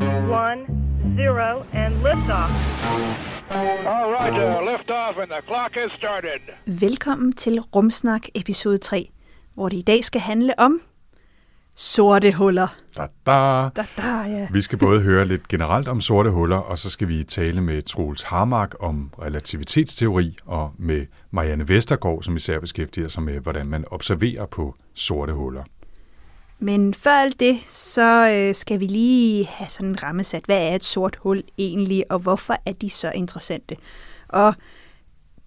One, zero, and liftoff. All right, uh, lift off and the clock has started. Velkommen til Rumsnak episode 3, hvor det i dag skal handle om sorte huller. Da, da. Da, da, ja. Vi skal både høre lidt generelt om sorte huller, og så skal vi tale med Troels Harmark om relativitetsteori, og med Marianne Vestergaard, som især beskæftiger sig med, hvordan man observerer på sorte huller. Men før alt det, så øh, skal vi lige have sådan en rammesat. Hvad er et sort hul egentlig, og hvorfor er de så interessante? Og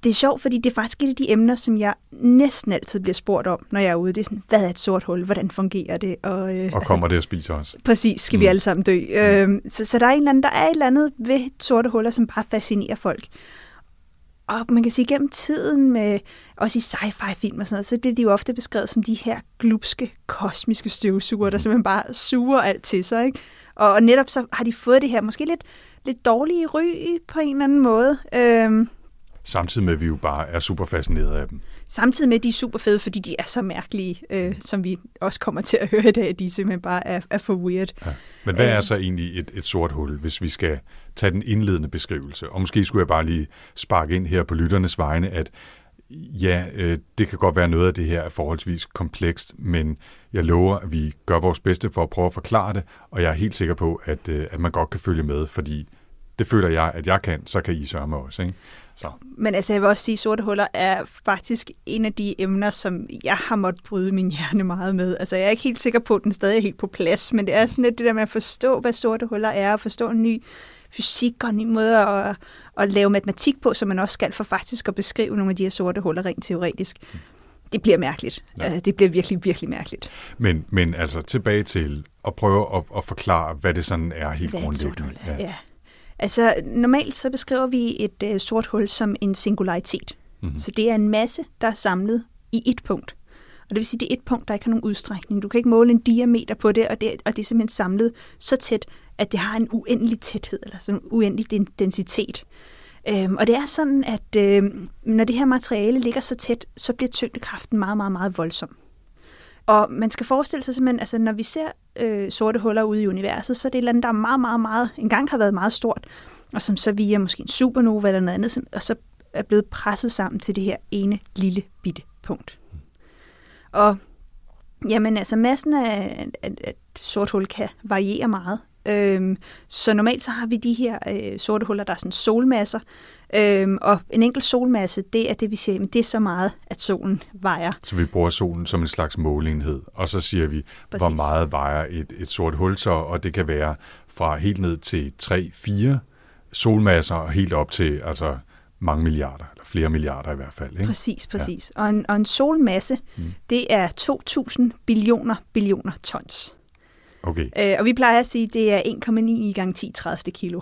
det er sjovt, fordi det er faktisk et af de emner, som jeg næsten altid bliver spurgt om, når jeg er ude. Det er sådan, hvad er et sort hul? Hvordan fungerer det? Og, øh, Og kommer det at spise os? Præcis, skal mm. vi alle sammen dø. Mm. Øhm, så, så der er, en eller anden, der er et eller andet ved sorte huller, som bare fascinerer folk. Og man kan sige, gennem tiden, med, også i sci-fi-film og sådan noget, så bliver de jo ofte beskrevet som de her glupske, kosmiske støvsuger, der simpelthen bare suger alt til sig. Ikke? Og, og netop så har de fået det her måske lidt, lidt dårlige ry på en eller anden måde. Øhm, Samtidig med, at vi jo bare er super fascineret af dem. Samtidig med, at de er super fede, fordi de er så mærkelige, øh, som vi også kommer til at høre i dag, at de simpelthen bare er, er for weird. Ja. Men hvad er Øh. så egentlig et, et sort hul, hvis vi skal tage den indledende beskrivelse? Og måske skulle jeg bare lige sparke ind her på lytternes vegne, at ja, øh, det kan godt være noget af det her er forholdsvis komplekst, men jeg lover, at vi gør vores bedste for at prøve at forklare det, og jeg er helt sikker på, at, øh, at man godt kan følge med, fordi det føler jeg, at jeg kan, så kan I sørge mig også. Ikke? Så. Men altså, jeg vil også sige, at sorte huller er faktisk en af de emner, som jeg har måttet bryde min hjerne meget med. Altså, jeg er ikke helt sikker på, at den stadig er helt på plads, men det er sådan lidt det der med at forstå, hvad sorte huller er, og forstå en ny fysik og en ny måde at, at lave matematik på, som man også skal for faktisk at beskrive nogle af de her sorte huller rent teoretisk. Det bliver mærkeligt. Ja. Ja. Det bliver virkelig, virkelig mærkeligt. Men, men altså tilbage til at prøve at, at forklare, hvad det sådan er helt Hvad grundlæggende. er. Ja. Altså, normalt så beskriver vi et øh, sort hul som en singularitet. Mhm. Mm-hmm. Så det er en masse, der er samlet i et punkt. Og det vil sige, det er et punkt, der ikke har nogen udstrækning. Du kan ikke måle en diameter på det, og det, og det er simpelthen samlet så tæt, at det har en uendelig tæthed, eller sådan en uendelig den- densitet. Øhm, og det er sådan, at øhm, når det her materiale ligger så tæt, så bliver tyngdekraften meget, meget, meget voldsom. Og man skal forestille sig simpelthen, altså når vi ser øh, sorte huller ude i universet, så er det et eller andet, der er meget, meget, meget, engang har været meget stort, og som så via måske en supernova eller noget andet, og så er blevet presset sammen til det her ene lille bitte punkt. Og jamen altså massen af, af, af et sort hul kan variere meget. Øhm, så normalt så har vi de her øh, sorte huller, der er sådan solmasser, øhm, og en enkelt solmasse, det er det, vi siger, jamen, det er så meget, at solen vejer. Så vi bruger solen som en slags måleenhed, og så siger vi, Præcis. hvor meget vejer et, et sort hul så, og det kan være fra helt ned til 3-4 solmasser, og helt op til altså mange milliarder, eller flere milliarder i hvert fald. Ikke? Præcis, præcis. Ja. Og, en, og en solmasse, mm. det er 2.000 billioner billioner tons. Okay, Øh, og vi plejer at sige, at det er 1,9 gange 10 30 kilo.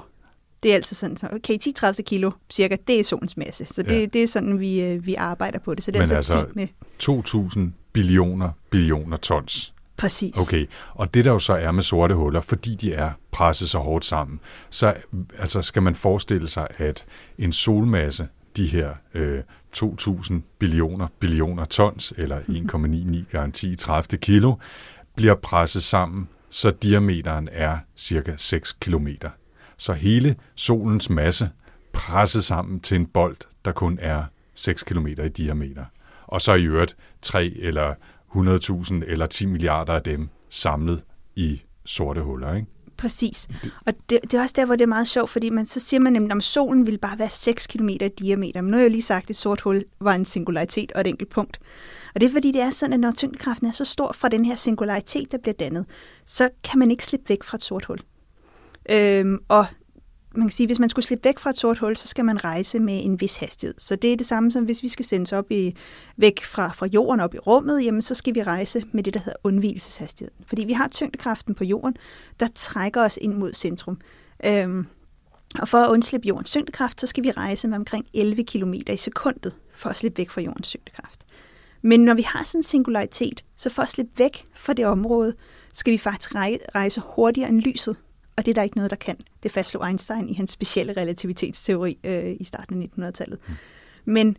Det er altid sådan, så okay, 10 30 kilo cirka, det er solens masse. Så det, Ja. det er sådan, vi, øh, vi arbejder på det. Så det er Men altså, altså- 10 med. 2.000 billioner billioner tons. Præcis. Okay, og det der jo så er med sorte huller, fordi de er presset så hårdt sammen, så altså, skal man forestille sig, at en solmasse, de her øh, 2.000 billioner billioner tons, eller 1,99 gange 10 30 kilo, bliver presset sammen, så diameteren er cirka 6 kilometer. Så hele solens masse presset sammen til en bold, der kun er 6 km i diameter. Og så i øvrigt 3 eller 100.000 eller 10 milliarder af dem samlet i sorte huller. Ikke? Præcis. Og det, det er også der, hvor det er meget sjovt, fordi man, så siger man nemlig, at solen ville bare være 6 km i diameter. Men nu har jeg jo lige sagt, at et sort hul var en singularitet og et enkelt punkt. Og det er fordi, det er sådan, at når tyngdekraften er så stor fra den her singularitet, der bliver dannet, så kan man ikke slippe væk fra et sort hul. Øhm, og man kan sige, hvis man skulle slippe væk fra et sort hul, så skal man rejse med en vis hastighed. Så det er det samme som, hvis vi skal sendes op i, væk fra, fra jorden op i rummet, jamen så skal vi rejse med det, der hedder undvigelseshastigheden. Fordi vi har tyngdekraften på jorden, der trækker os ind mod centrum. Øhm, Og for at undslippe jordens tyngdekraft, så skal vi rejse med omkring 11 km i sekundet for at slippe væk fra jordens tyngdekraft. Men når vi har sådan en singularitet, så for at slippe væk fra det område, skal vi faktisk rejse hurtigere end lyset. Og det er der ikke noget, der kan. Det fastslog Einstein i hans specielle relativitetsteori øh, i starten af 1900-tallet. Mm. Men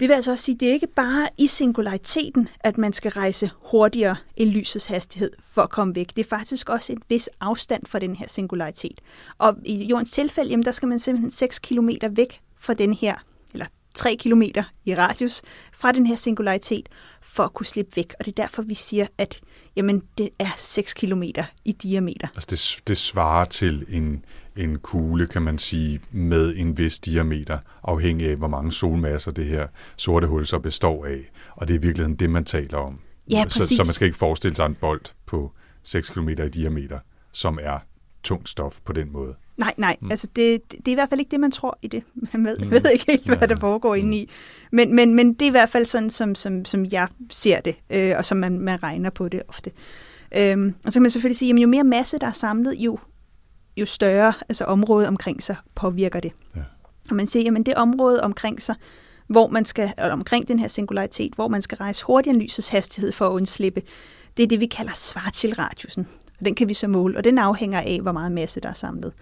det vil altså også sige, at det er ikke bare i singulariteten, at man skal rejse hurtigere end lysets hastighed for at komme væk. Det er faktisk også en vis afstand fra den her singularitet. Og i jordens tilfælde, jamen, der skal man simpelthen 6 km væk fra den her, eller 3 km i radius fra den her singularitet, for at kunne slippe væk. Og det er derfor, vi siger, at jamen, det er 6 km i diameter. Altså det, det svarer til en, en kugle, kan man sige, med en vis diameter, afhængig af, hvor mange solmasser det her sorte hul så består af. Og det er i virkeligheden det, man taler om. Ja, så, så man skal ikke forestille sig en bold på 6 km i diameter, som er tungt stof på den måde. Nej, nej. Mm. Altså det, det er i hvert fald ikke det, man tror i det. Man ved, mm. ved ikke helt, hvad ja, der foregår mm. inde i. Men, men, men det er i hvert fald sådan, som, som, som jeg ser det, øh, og som man, man regner på det ofte. Øhm, og så kan man selvfølgelig sige, at jo mere masse, der er samlet, jo, jo større altså området omkring sig påvirker det. Ja. Og man siger, at det område omkring sig, hvor man skal, eller omkring den her singularitet, hvor man skal rejse hurtigere end lysets hastighed for at undslippe, det er det, vi kalder Schwarzschild-radiusen. Og den kan vi så måle, og den afhænger af, hvor meget masse, der er samlet.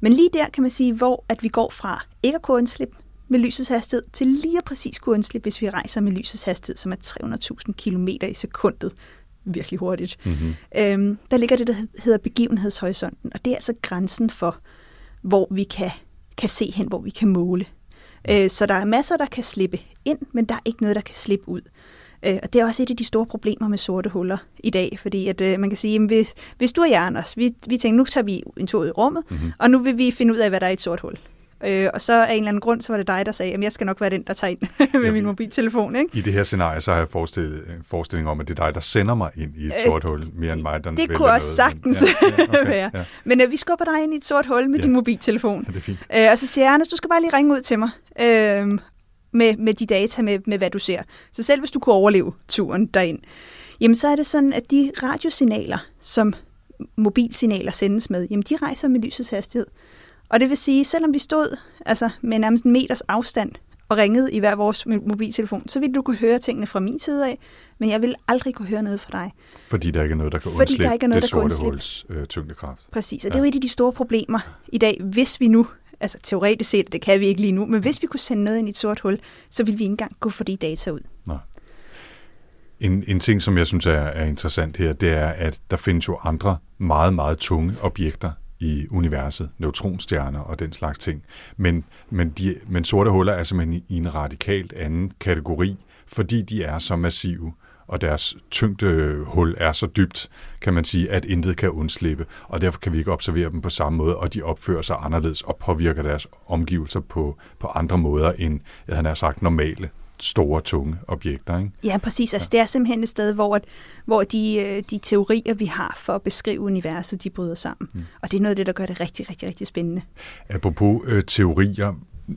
Men lige der kan man sige, hvor at vi går fra ikke at kunne undslippe med lysets hastighed, til lige præcis kunne undslippe, hvis vi rejser med lysets hastighed, som er 300.000 km i sekundet. Virkelig hurtigt. Mm-hmm. Øhm, der ligger det, der hedder begivenhedshorisonten, og det er altså grænsen for, hvor vi kan, kan se hen, hvor vi kan måle. Øh, så der er masser, der kan slippe ind, men der er ikke noget, der kan slippe ud. Øh, og det er også et af de store problemer med sorte huller i dag, fordi at, øh, man kan sige, at hvis, hvis du og jeg, Anders, vi, vi tænker, nu tager vi en tur ud i rummet, mm-hmm. og nu vil vi finde ud af, hvad der er i et sort hul. Øh, og så af en eller anden grund, så var det dig, der sagde, at jeg skal nok være den, der tager ind med Jamen, min mobiltelefon. Ikke? I det her scenarie, så har jeg forestillet, forestilling om, at det er dig, der sender mig ind i et øh, sort hul, mere end mig, der Det kunne også noget. sagtens ja, ja, okay, være. Ja. Men øh, vi skubber dig ind i et sort hul med ja. din mobiltelefon. Ja, det er fint. Øh, og så siger jeg, Anders, du skal bare lige ringe ud til mig. Øh, med, med de data, med, med hvad du ser. Så selv hvis du kunne overleve turen derind, jamen så er det sådan, at de radiosignaler, som mobilsignaler sendes med, jamen de rejser med lysets hastighed. Og det vil sige, selvom vi stod altså med nærmest en meters afstand og ringede i hver vores mobiltelefon, så ville du kunne høre tingene fra min side af, men jeg vil aldrig kunne høre noget fra dig. Fordi der ikke er noget, der kan Fordi undslippe der ikke er noget, det der sorte huls øh, tyngdekraft. Præcis, og ja. det er jo et af de store problemer i dag, hvis vi nu altså teoretisk set, det kan vi ikke lige nu, men hvis vi kunne sende noget ind i et sort hul, så ville vi ikke engang kunne få de data ud. Nej. En, en ting, som jeg synes er, er interessant her, det er, at der findes jo andre meget, meget tunge objekter i universet, neutronstjerner og den slags ting. Men, men, de, men sorte huller er simpelthen i en radikalt anden kategori, fordi de er så massive og deres tyngdehul er så dybt, kan man sige, at intet kan undslippe, og derfor kan vi ikke observere dem på samme måde, og de opfører sig anderledes og påvirker deres omgivelser på, på andre måder end, jeg havde sagt, normale store, tunge objekter. Ikke? Ja, præcis. Altså, ja. Det er simpelthen et sted, hvor, hvor de, øh, de teorier, vi har for at beskrive universet, de bryder sammen. Mm. Og det er noget af det, der gør det rigtig, rigtig, rigtig spændende. Apropos øh, teorier,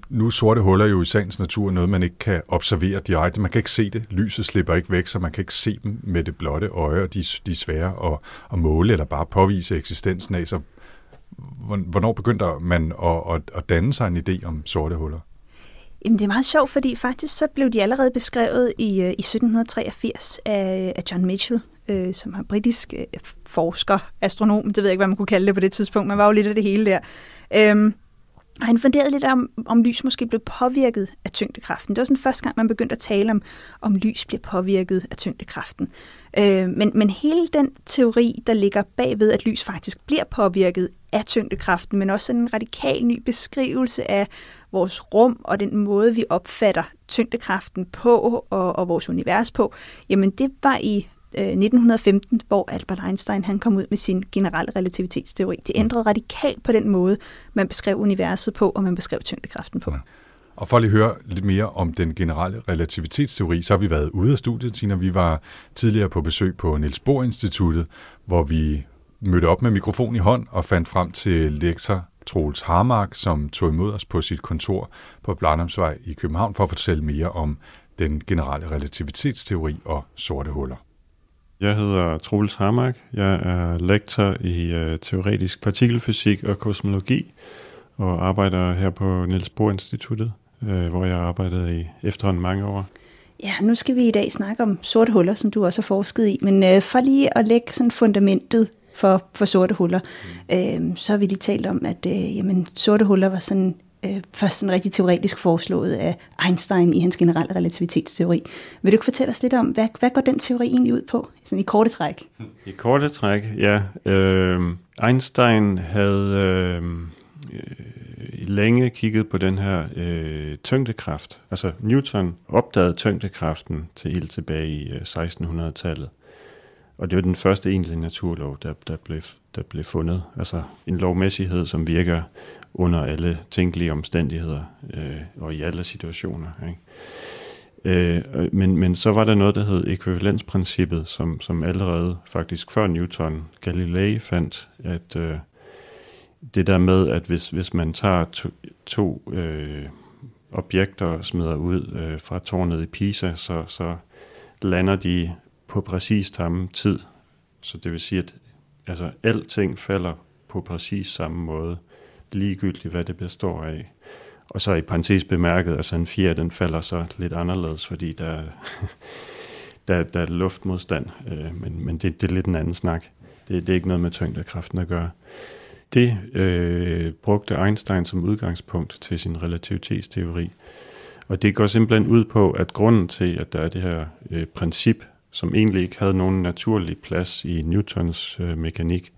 nu er sorte huller jo i sagens natur noget, man ikke kan observere direkte. Man kan ikke se det. Lyset slipper ikke væk, så man kan ikke se dem med det blotte øje, og de, de er svære at, at måle eller bare påvise eksistensen af. Så hvornår begyndte man at, at, at danne sig en idé om sorte huller? Jamen, det er meget sjovt, fordi faktisk så blev de allerede beskrevet i, øh, i 1783 af, af John Mitchell, øh, som er britisk øh, forsker, astronom, det ved jeg ikke, hvad man kunne kalde det på det tidspunkt, man var jo lidt af det hele der. Øhm, og han funderede lidt om, om lys måske blev påvirket af tyngdekraften. Det var sådan første gang, man begyndte at tale om, om lys bliver påvirket af tyngdekraften. Øh, men, men hele den teori, der ligger bagved, at lys faktisk bliver påvirket af tyngdekraften, men også en radikal ny beskrivelse af vores rum og den måde, vi opfatter tyngdekraften på og, og vores univers på, jamen det var i 1915, øh, hvor Albert Einstein han kom ud med sin generelle relativitetsteori. Det ændrede radikalt på den måde, man beskrev universet på, og man beskrev tyngdekraften på. Ja. Og for at lige høre lidt mere om den generelle relativitetsteori, så har vi været ude af studiet, Tina. Vi var tidligere på besøg på Niels Bohr Instituttet, hvor vi mødte op med mikrofon i hånd og fandt frem til lektor Troels Harmark, som tog imod os på sit kontor på Blarnamsvej i København for at fortælle mere om den generelle relativitetsteori og sorte huller. Jeg hedder Troels Harmark. Jeg er lektor i uh, teoretisk partikelfysik og kosmologi, og arbejder her på Niels Bohr Instituttet, øh, hvor jeg arbejdede i efterhånden mange år. Ja, nu skal vi i dag snakke om sorte huller, som du også har forsket i. Men øh, for lige at lægge sådan fundamentet for, for sorte huller, mm. øh, så har vi lige talt om, at øh, jamen, sorte huller var sådan øh, først sådan rigtig teoretisk foreslået af Einstein i hans generelle relativitetsteori. Vil du ikke fortælle os lidt om, hvad, hvad går den teori egentlig ud på, sådan i korte træk? I korte træk, ja. Øh, Einstein havde øhm, øh, længe kigget på den her øh, tyngdekraft. Altså Newton opdagede tyngdekraften til helt tilbage i øh, 1600-tallet. Og det var den første egentlige naturlov, der, der, blev, der blev fundet. Altså en lovmæssighed, som virker under alle tænkelige omstændigheder øh, og i alle situationer. Ikke? Øh, men, men så var der noget, der hed ekvivalensprincippet, som, som allerede faktisk før Newton, Galilei fandt, at øh, det der med, at hvis, hvis man tager to, to øh, objekter og smider ud øh, fra tårnet i Pisa, så, så lander de på præcis samme tid. Så det vil sige, at altså, alting falder på præcis samme måde, ligegyldigt hvad det består af. Og så i parentes bemærket, altså en fjerde, den falder så lidt anderledes, fordi der, der, der er luftmodstand, øh, men, men det, det er lidt en anden snak. Det, det er ikke noget med tyngdekraften at gøre. Det øh, brugte Einstein som udgangspunkt til sin relativitetsteori. Og det går simpelthen ud på, at grunden til, at der er det her øh, princip, som egentlig ikke havde nogen naturlig plads i Newtons øh, mekanik,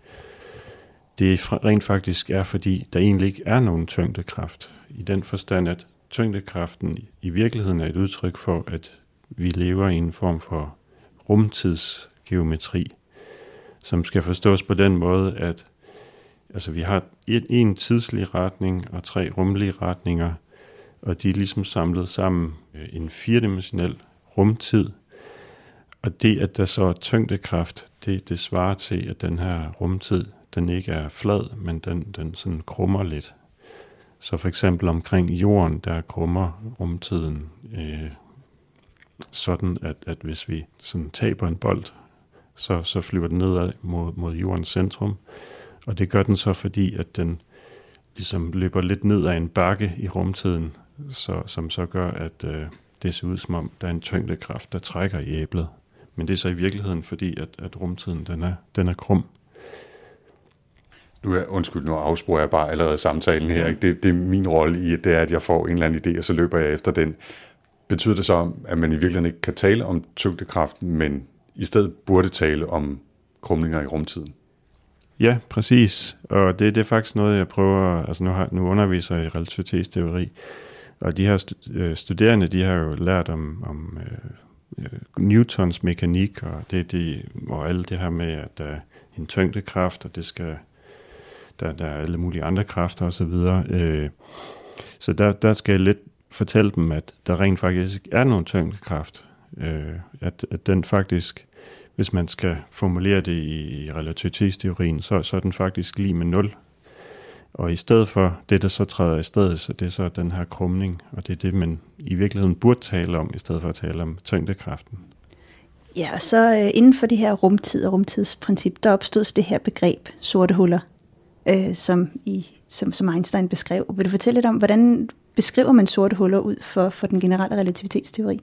det rent faktisk er, fordi der egentlig ikke er nogen tyngdekraft. I den forstand, at tyngdekraften i virkeligheden er et udtryk for, at vi lever i en form for rumtidsgeometri, som skal forstås på den måde, at altså, vi har en, en tidslig retning og tre rumlige retninger, og de er ligesom samlet sammen i en firedimensionel rumtid. Og det, at der så er tyngdekraft, det, det svarer til, at den her rumtid, den ikke er flad, men den, den sådan krummer lidt. Så for eksempel omkring jorden, der krummer rumtiden øh, sådan, at, at hvis vi sådan taber en bold, så, så flyver den nedad mod, mod jordens centrum. Og det gør den så, fordi at den ligesom løber lidt ned ad en bakke i rumtiden, så, som så gør, at øh, det ser ud som om, der er en tyngdekraft, der trækker i æblet. Men det er så i virkeligheden, fordi at, at rumtiden den er, den er krum. Nu er, undskyld, nu afsporer jeg bare allerede samtalen her. Ikke? Det, det er min rolle i, det er, at jeg får en eller anden idé, og så løber jeg efter den. Betyder det så, at man i virkeligheden ikke kan tale om tyngdekraften, men i stedet burde tale om krumninger i rumtiden? Ja, præcis. Og det, det er faktisk noget, jeg prøver... Altså nu, har, nu underviser jeg i relativitetsteori, og de her øh, studerende, de har jo lært om, om øh, øh, Newtons mekanik, og det, det, og alt det her med, at der er en tyngdekraft, og det skal der, der er alle mulige andre kræfter osv. Øh, så der, der skal jeg lidt fortælle dem, at der rent faktisk er nogen tyngdekraft. Øh, at, at den faktisk, hvis man skal formulere det i, i relativitetsteorien, så, så er den faktisk lige med 0. Og i stedet for det, der så træder i stedet, så det er så den her krumning, og det er det, man i virkeligheden burde tale om, i stedet for at tale om tyngdekraften. Ja, og så øh, inden for det her rumtid og rumtidsprincip, der opstod det her begreb sorte huller øh, som, i, som, som Einstein beskrev. Vil du fortælle lidt om, hvordan beskriver man sorte huller ud for, for den generelle relativitetsteori?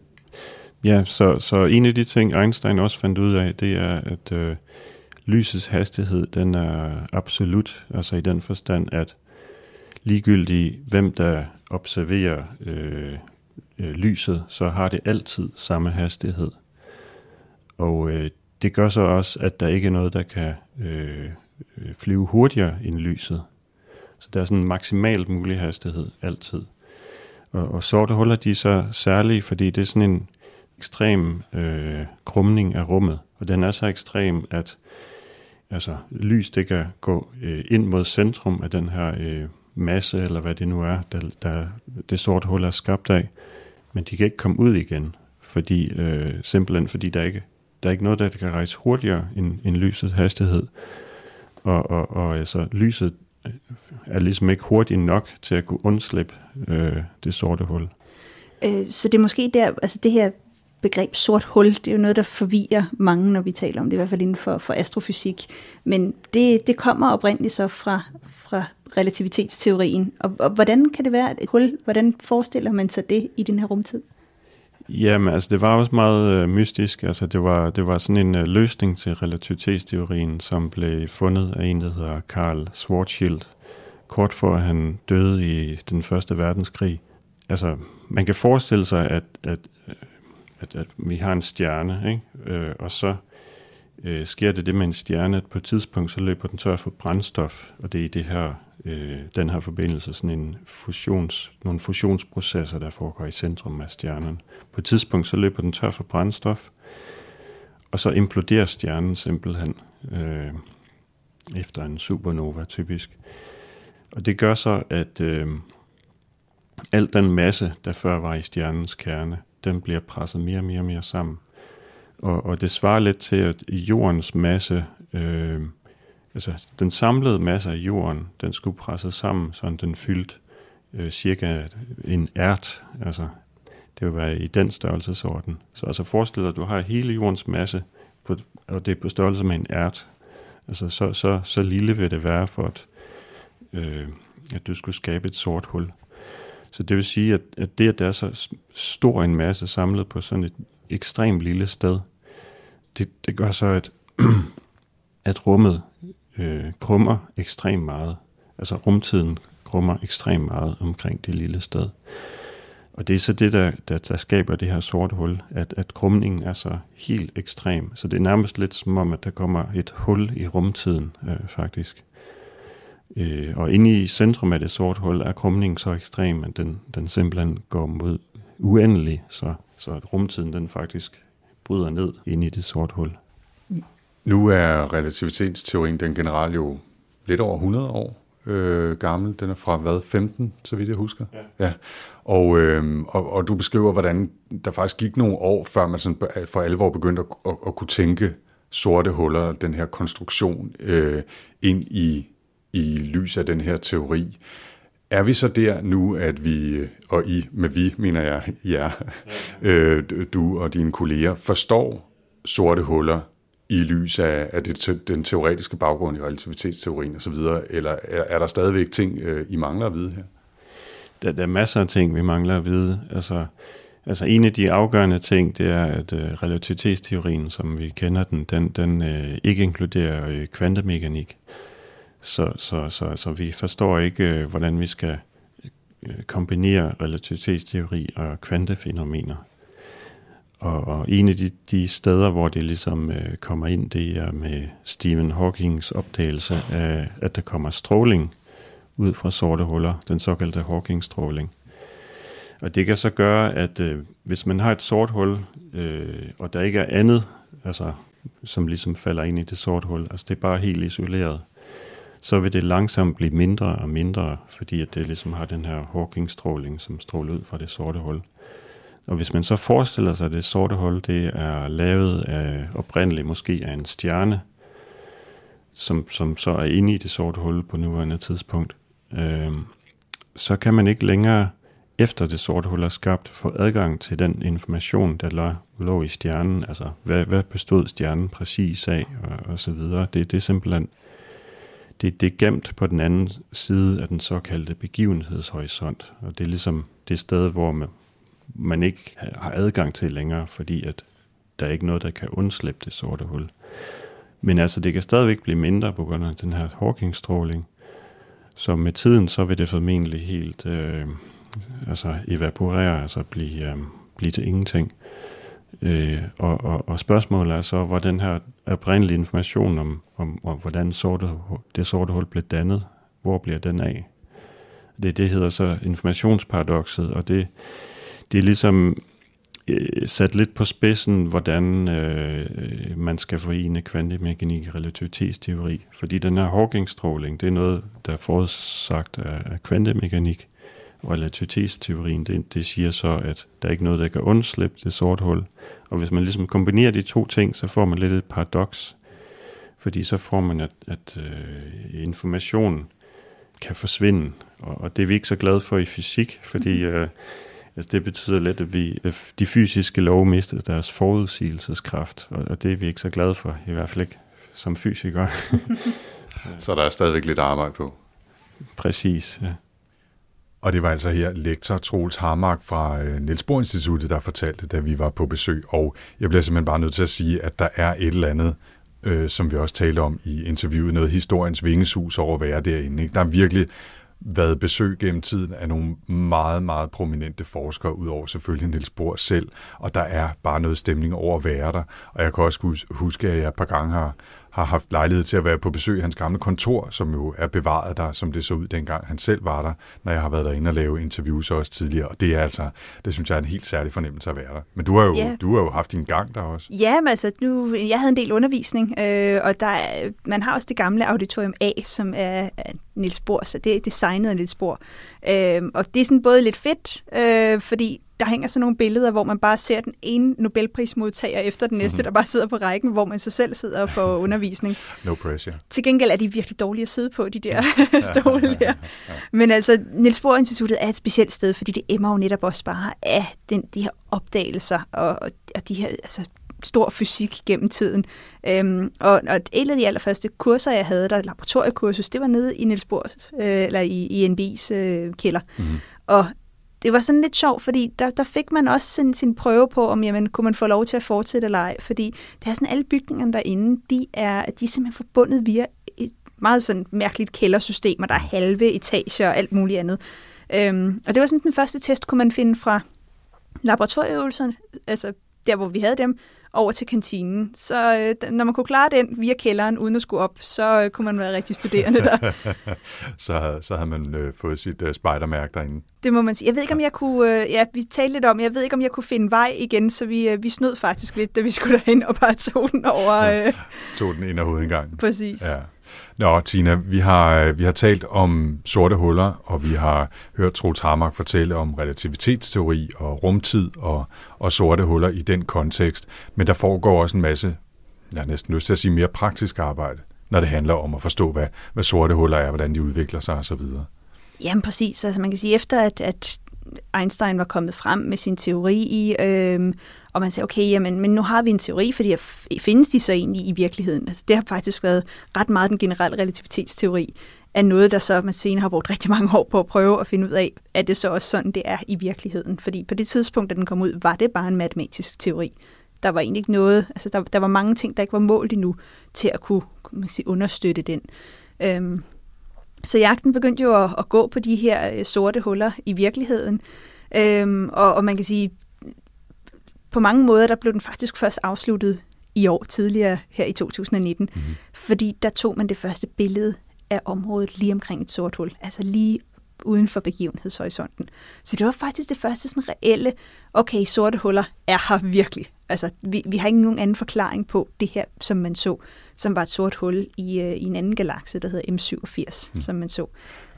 Ja, så, så en af de ting, Einstein også fandt ud af, det er, at øh, lysets hastighed, den er absolut, altså i den forstand, at ligegyldigt hvem der observerer øh, øh, lyset, så har det altid samme hastighed. Og øh, det gør så også, at der ikke er noget, der kan øh, øh, Øh, flyve hurtigere end lyset. Så der er sådan en maksimalt mulig hastighed altid. Og, og sorte huller, de er så særlige, fordi det er sådan en ekstrem øh, krumning af rummet. Og den er så ekstrem, at altså, lys det kan gå øh, ind mod centrum af den her øh, masse, eller hvad det nu er, der, der det sorte hul er skabt af. Men de kan ikke komme ud igen, fordi, øh, simpelthen fordi der ikke der er ikke noget, der kan rejse hurtigere end, end lysets hastighed. Og, og, og altså, lyset øh, er ligesom ikke hurtigt nok til at kunne undslippe øh, det sorte hul. Øh, så det er måske der, altså det her begreb sort hul, det er jo noget, der forvirrer mange, når vi taler om det, i hvert fald inden for, for astrofysik. Men det, det kommer oprindeligt så fra, fra relativitetsteorien. Og, og hvordan kan det være et hul? Hvordan forestiller man sig det i den her rumtid? Jamen, altså det var også meget øh, mystisk. Altså det var, det var sådan en øh, løsning til relativitetsteorien, som blev fundet af en, der hedder Karl Schwarzschild, kort for at han døde i den første verdenskrig. Altså, man kan forestille sig, at, at, øh, at, at vi har en stjerne, ikke? Øh, og så øh, sker det det med en stjerne, at på et tidspunkt så løber den tør for brændstof, og det er i det her, øh, den her forbindelse sådan en fusions, nogle fusionsprocesser, der foregår i centrum af stjernen. På et tidspunkt så løber den tør for brændstof, og så imploderer stjernen simpelthen øh, efter en supernova typisk. Og det gør så, at øh, al den masse, der før var i stjernens kerne, den bliver presset mere og mere og mere sammen. Og, og det svarer lidt til, at jordens masse, øh, altså den samlede masse af jorden, den skulle presses sammen, så den fyldte øh, cirka en ært, altså det vil være i den størrelsesorden. Så altså forestil dig, at du har hele jordens masse, på, og det er på størrelse med en ært. Altså så, så, så lille vil det være for, at, øh, at du skulle skabe et sort hul. Så det vil sige, at, at det, at der er så stor en masse samlet på sådan et ekstremt lille sted, det, det gør så, at, at rummet øh, krummer ekstremt meget. Altså rumtiden krummer ekstremt meget omkring det lille sted. Og det er så det, der, der, der skaber det her sorte hul, at, at krumningen er så helt ekstrem. Så det er nærmest lidt som om, at der kommer et hul i rumtiden, øh, faktisk. Øh, og inde i centrum af det sorte hul er krumningen så ekstrem, at den, den simpelthen går mod uendelig, så, så at rumtiden den faktisk bryder ned ind i det sorte hul. Nu er relativitetsteorien den generelt jo lidt over 100 år øh, gammel. Den er fra hvad, 15, så vidt jeg husker? Ja. ja. Og, øh, og, og du beskriver, hvordan der faktisk gik nogle år, før man sådan for alvor begyndte at, at, at kunne tænke sorte huller, den her konstruktion, øh, ind i, i lys af den her teori. Er vi så der nu, at vi, øh, og I, med vi mener jeg ja, øh, du og dine kolleger, forstår sorte huller i lys af, af det, den teoretiske baggrund i relativitetsteorien osv., eller er, er der stadigvæk ting, øh, I mangler at vide her? Der, der er masser af ting, vi mangler at vide. Altså, altså en af de afgørende ting, det er, at øh, relativitetsteorien, som vi kender den, den, den øh, ikke inkluderer øh, kvantemekanik. Så, så, så, så vi forstår ikke, øh, hvordan vi skal øh, kombinere relativitetsteori og kvantefænomener. Og, og en af de, de steder, hvor det ligesom øh, kommer ind, det er med Stephen Hawkings opdagelse af, at der kommer stråling ud fra sorte huller, den såkaldte Hawking-stråling. Og det kan så gøre, at øh, hvis man har et sort hul, øh, og der ikke er andet, altså, som ligesom falder ind i det sorte hul, altså det er bare helt isoleret, så vil det langsomt blive mindre og mindre, fordi at det ligesom har den her Hawking-stråling, som stråler ud fra det sorte hul. Og hvis man så forestiller sig, at det sorte hul, det er lavet af oprindeligt måske af en stjerne, som, som så er inde i det sorte hul på nuværende tidspunkt, øh, så kan man ikke længere, efter det sorte hul er skabt, få adgang til den information, der lå, lå i stjernen. Altså, hvad, hvad bestod stjernen præcis af, og, og så videre. Det, det er simpelthen det, det er gemt på den anden side af den såkaldte begivenhedshorisont, og det er ligesom det sted, hvor man, man ikke har adgang til længere, fordi at der er ikke noget, der kan undslippe det sorte hul. Men altså, det kan stadigvæk blive mindre på grund af den her Hawking-stråling. Så med tiden, så vil det formentlig helt øh, altså evaporere, altså blive, øh, blive til ingenting. Øh, Øh, og, og, og spørgsmålet er så, hvor den her oprindelige information om, om, om hvordan sorte, det sorte hul blev dannet, hvor bliver den af? Det, det hedder så informationsparadoxet, og det, det er ligesom øh, sat lidt på spidsen, hvordan øh, man skal forene kvantemekanik og relativitetsteori. Fordi den her Hawking-stråling, det er noget, der er forudsagt af, af kvantemekanik. Relativitetsteorien, det, det siger så, at der er ikke noget, der kan undslippe det sorte hul. Og hvis man ligesom kombinerer de to ting, så får man lidt et paradoks. Fordi så får man, at, at øh, information kan forsvinde. Og, og det er vi ikke så glade for i fysik, fordi øh, Altså det betyder lidt, at vi, at de fysiske love mister deres forudsigelseskraft, og, og det er vi ikke så glade for, i hvert fald ikke som fysikere. Så der er stadigvæk lidt arbejde på. Præcis, ja. Og det var altså her lektor Troels Harmark fra øh, Niels Bohr Instituttet, der fortalte, da vi var på besøg. Og jeg bliver simpelthen bare nødt til at sige, at der er et eller andet, øh, som vi også talte om i interviewet, noget historiens vingesus over at være derinde. Ikke? Der er virkelig været besøg gennem tiden af nogle meget, meget prominente forskere, udover selvfølgelig Niels Bohr selv, og der er bare noget stemning over at være der. Og jeg kan også huske, at jeg et par gange har, har haft lejlighed til at være på besøg i hans gamle kontor, som jo er bevaret der, som det så ud dengang han selv var der, når jeg har været derinde og lave interviews også tidligere. Og det er altså, det synes jeg er en helt særlig fornemmelse at være der. Men du har jo, Ja. du har jo haft din gang der også. Ja, men altså, nu, jeg havde en del undervisning, øh, og der, er- man har også det gamle Auditorium A, som er, er Niels Bohr, så det er designet af Niels Bohr. Øh, og det er sådan både lidt fedt, øh, fordi der hænger sådan nogle billeder, hvor man bare ser den ene Nobelprismodtager efter den næste, mm-hmm. der bare sidder på rækken, hvor man så selv sidder og får undervisning. No pressure. Til gengæld er de virkelig dårlige at sidde på, de der stole der. Men altså, Niels Bohr Instituttet er et specielt sted, fordi det emmer jo netop også bare af den, de her opdagelser og, og, de her altså, stor fysik gennem tiden. Øhm, og, og et af de allerførste kurser, jeg havde, der laboratoriekursus, det var nede i Niels Bohrs, øh, eller i, i NB's øh, kælder. Mm-hmm. Og det var sådan lidt sjovt, fordi der, der fik man også sin, sin prøve på, om jamen, kunne man få lov til at fortsætte eller ej. Fordi det er sådan, alle bygningerne derinde, de er, de er simpelthen forbundet via et meget sådan mærkeligt kældersystem, og der er halve etager og alt muligt andet. Øhm, og det var sådan den første test, kunne man finde fra laboratorieøvelserne, altså der, hvor vi havde dem, over til kantinen. Så øh, når man kunne klare den via kælderen, uden at skulle op, så øh, kunne man være rigtig studerende der. så, så havde man øh, fået sit øh, spejdermærke derinde. Det må man sige. Jeg ved ikke, om jeg kunne... Øh, ja, vi talte lidt om, jeg ved ikke, om jeg kunne finde vej igen, så vi, øh, vi snød faktisk lidt, da vi skulle derhen og bare tog den over. Øh, Tog den ind og hovedindgangen. præcis. Ja. Nå, Tina, vi har, øh, vi har talt om sorte huller, og vi har hørt Troels Harmark fortælle om relativitetsteori og rumtid og, og sorte huller i den kontekst. Men der foregår også en masse, jeg har næsten lyst til at sige mere praktisk arbejde, når det handler om at forstå, hvad, hvad sorte huller er, hvordan de udvikler sig osv. Jamen præcis. Altså man kan sige, efter at, at Einstein var kommet frem med sin teori, i, øhm, og man sagde, okay, jamen, men nu har vi en teori, fordi findes de så egentlig i virkeligheden? Altså, det har faktisk været ret meget den generelle relativitetsteori, er noget, der så man senere har brugt rigtig mange år på at prøve at finde ud af, at det så også sådan, det er i virkeligheden. Fordi på det tidspunkt, da den kom ud, var det bare en matematisk teori. Der var egentlig ikke noget, altså der, der var mange ting, der ikke var målt endnu til at kunne, kunne man sige, understøtte den. Øhm, så jagten begyndte jo at, at gå på de her øh, sorte huller i virkeligheden. Øhm, og, og man kan sige, på mange måder, der blev den faktisk først afsluttet i år tidligere, her i 2019. Mm. Fordi der tog man det første billede af området lige omkring et sort hul. Altså lige uden for begivenhedshorisonten. Så det var faktisk det første sådan reelle, okay, sorte huller er her virkelig. Altså, vi, vi har ikke nogen anden forklaring på det her, som man så, som var et sort hul i, øh, i en anden galakse, der hedder M87, mm. som man så.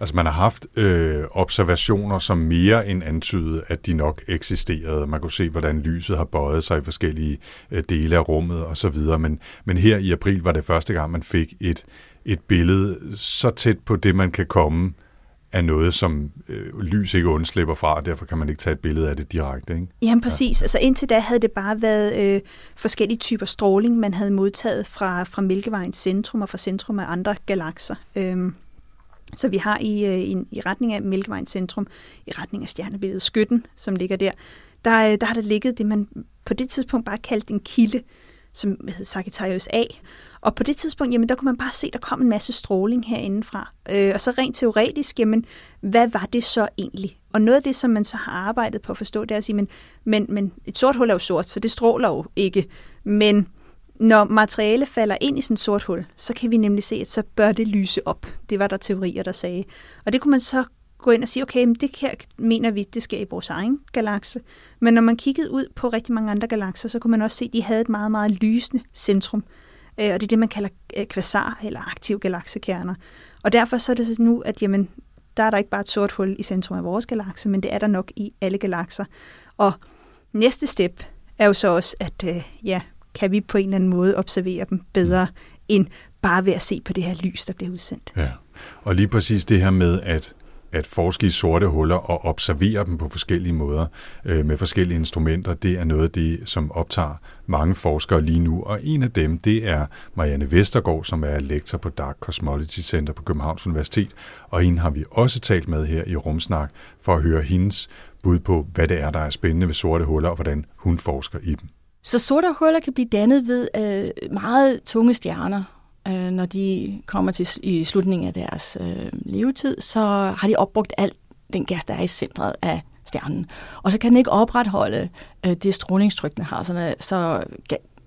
Altså man har haft øh, observationer, som mere end antydede, at de nok eksisterede. Man kunne se, hvordan lyset har bøjet sig i forskellige øh, dele af rummet osv. Men, men her i april var det første gang, man fik et, et billede så tæt på det, man kan komme af noget, som øh, lys ikke undslipper fra, og derfor kan man ikke tage et billede af det direkte. Ikke? Jamen præcis. Ja. Altså indtil da havde det bare været øh, forskellige typer stråling, man havde modtaget fra, fra Mælkevejens centrum og fra centrum af andre galakser. Øhm, så vi har i, øh, i, i retning af Mælkevejens centrum, i retning af stjernebilledet Skytten, som ligger der, der, øh, der har der ligget det, man på det tidspunkt bare kaldte en kilde, som hed Sagittarius A. Og på det tidspunkt, jamen, der kunne man bare se, der kom en masse stråling herindefra. Øh, og så rent teoretisk, jamen, hvad var det så egentlig? Og noget af det, som man så har arbejdet på at forstå, det er at sige, men, men, men et sort hul er jo sort, så det stråler jo ikke. Men når materiale falder ind i sådan et sort hul, så kan vi nemlig se, at så bør det lyse op. Det var der teorier, der sagde. Og det kunne man så gå ind og sige, okay, men det her mener vi, det sker i vores egen galakse. Men når man kiggede ud på rigtig mange andre galakser, så kunne man også se, at de havde et meget, meget lysende centrum. Øh, Og det er det, man kalder øh, kvasar eller aktive galaksekerner. Og derfor så er det nu, at jamen, der er der ikke bare et sort hul i centrum af vores galakse, men det er der nok i alle galakser. Og næste step er jo så også, at øh, ja, kan vi på en eller anden måde observere dem bedre, end bare ved at se på det her lys, der bliver udsendt. Ja. Og lige præcis det her med, at at forske i sorte huller og observere dem på forskellige måder øh, med forskellige instrumenter, det er noget af det, som optager mange forskere lige nu. Og en af dem, det er Marianne Vestergaard, som er lektor på Dark Cosmology Center på Københavns Universitet. Og hende har vi også talt med her i Rumsnak for at høre hendes bud på, hvad det er, der er spændende ved sorte huller, og hvordan hun forsker i dem. Så sorte huller kan blive dannet ved øh, meget tunge stjerner, øh, når de kommer til i slutningen af deres øh, levetid, så har de opbrugt alt den gas, der er i centret af stjernen. Og så kan den ikke opretholde øh, det strålingstryk, den har, så, øh, så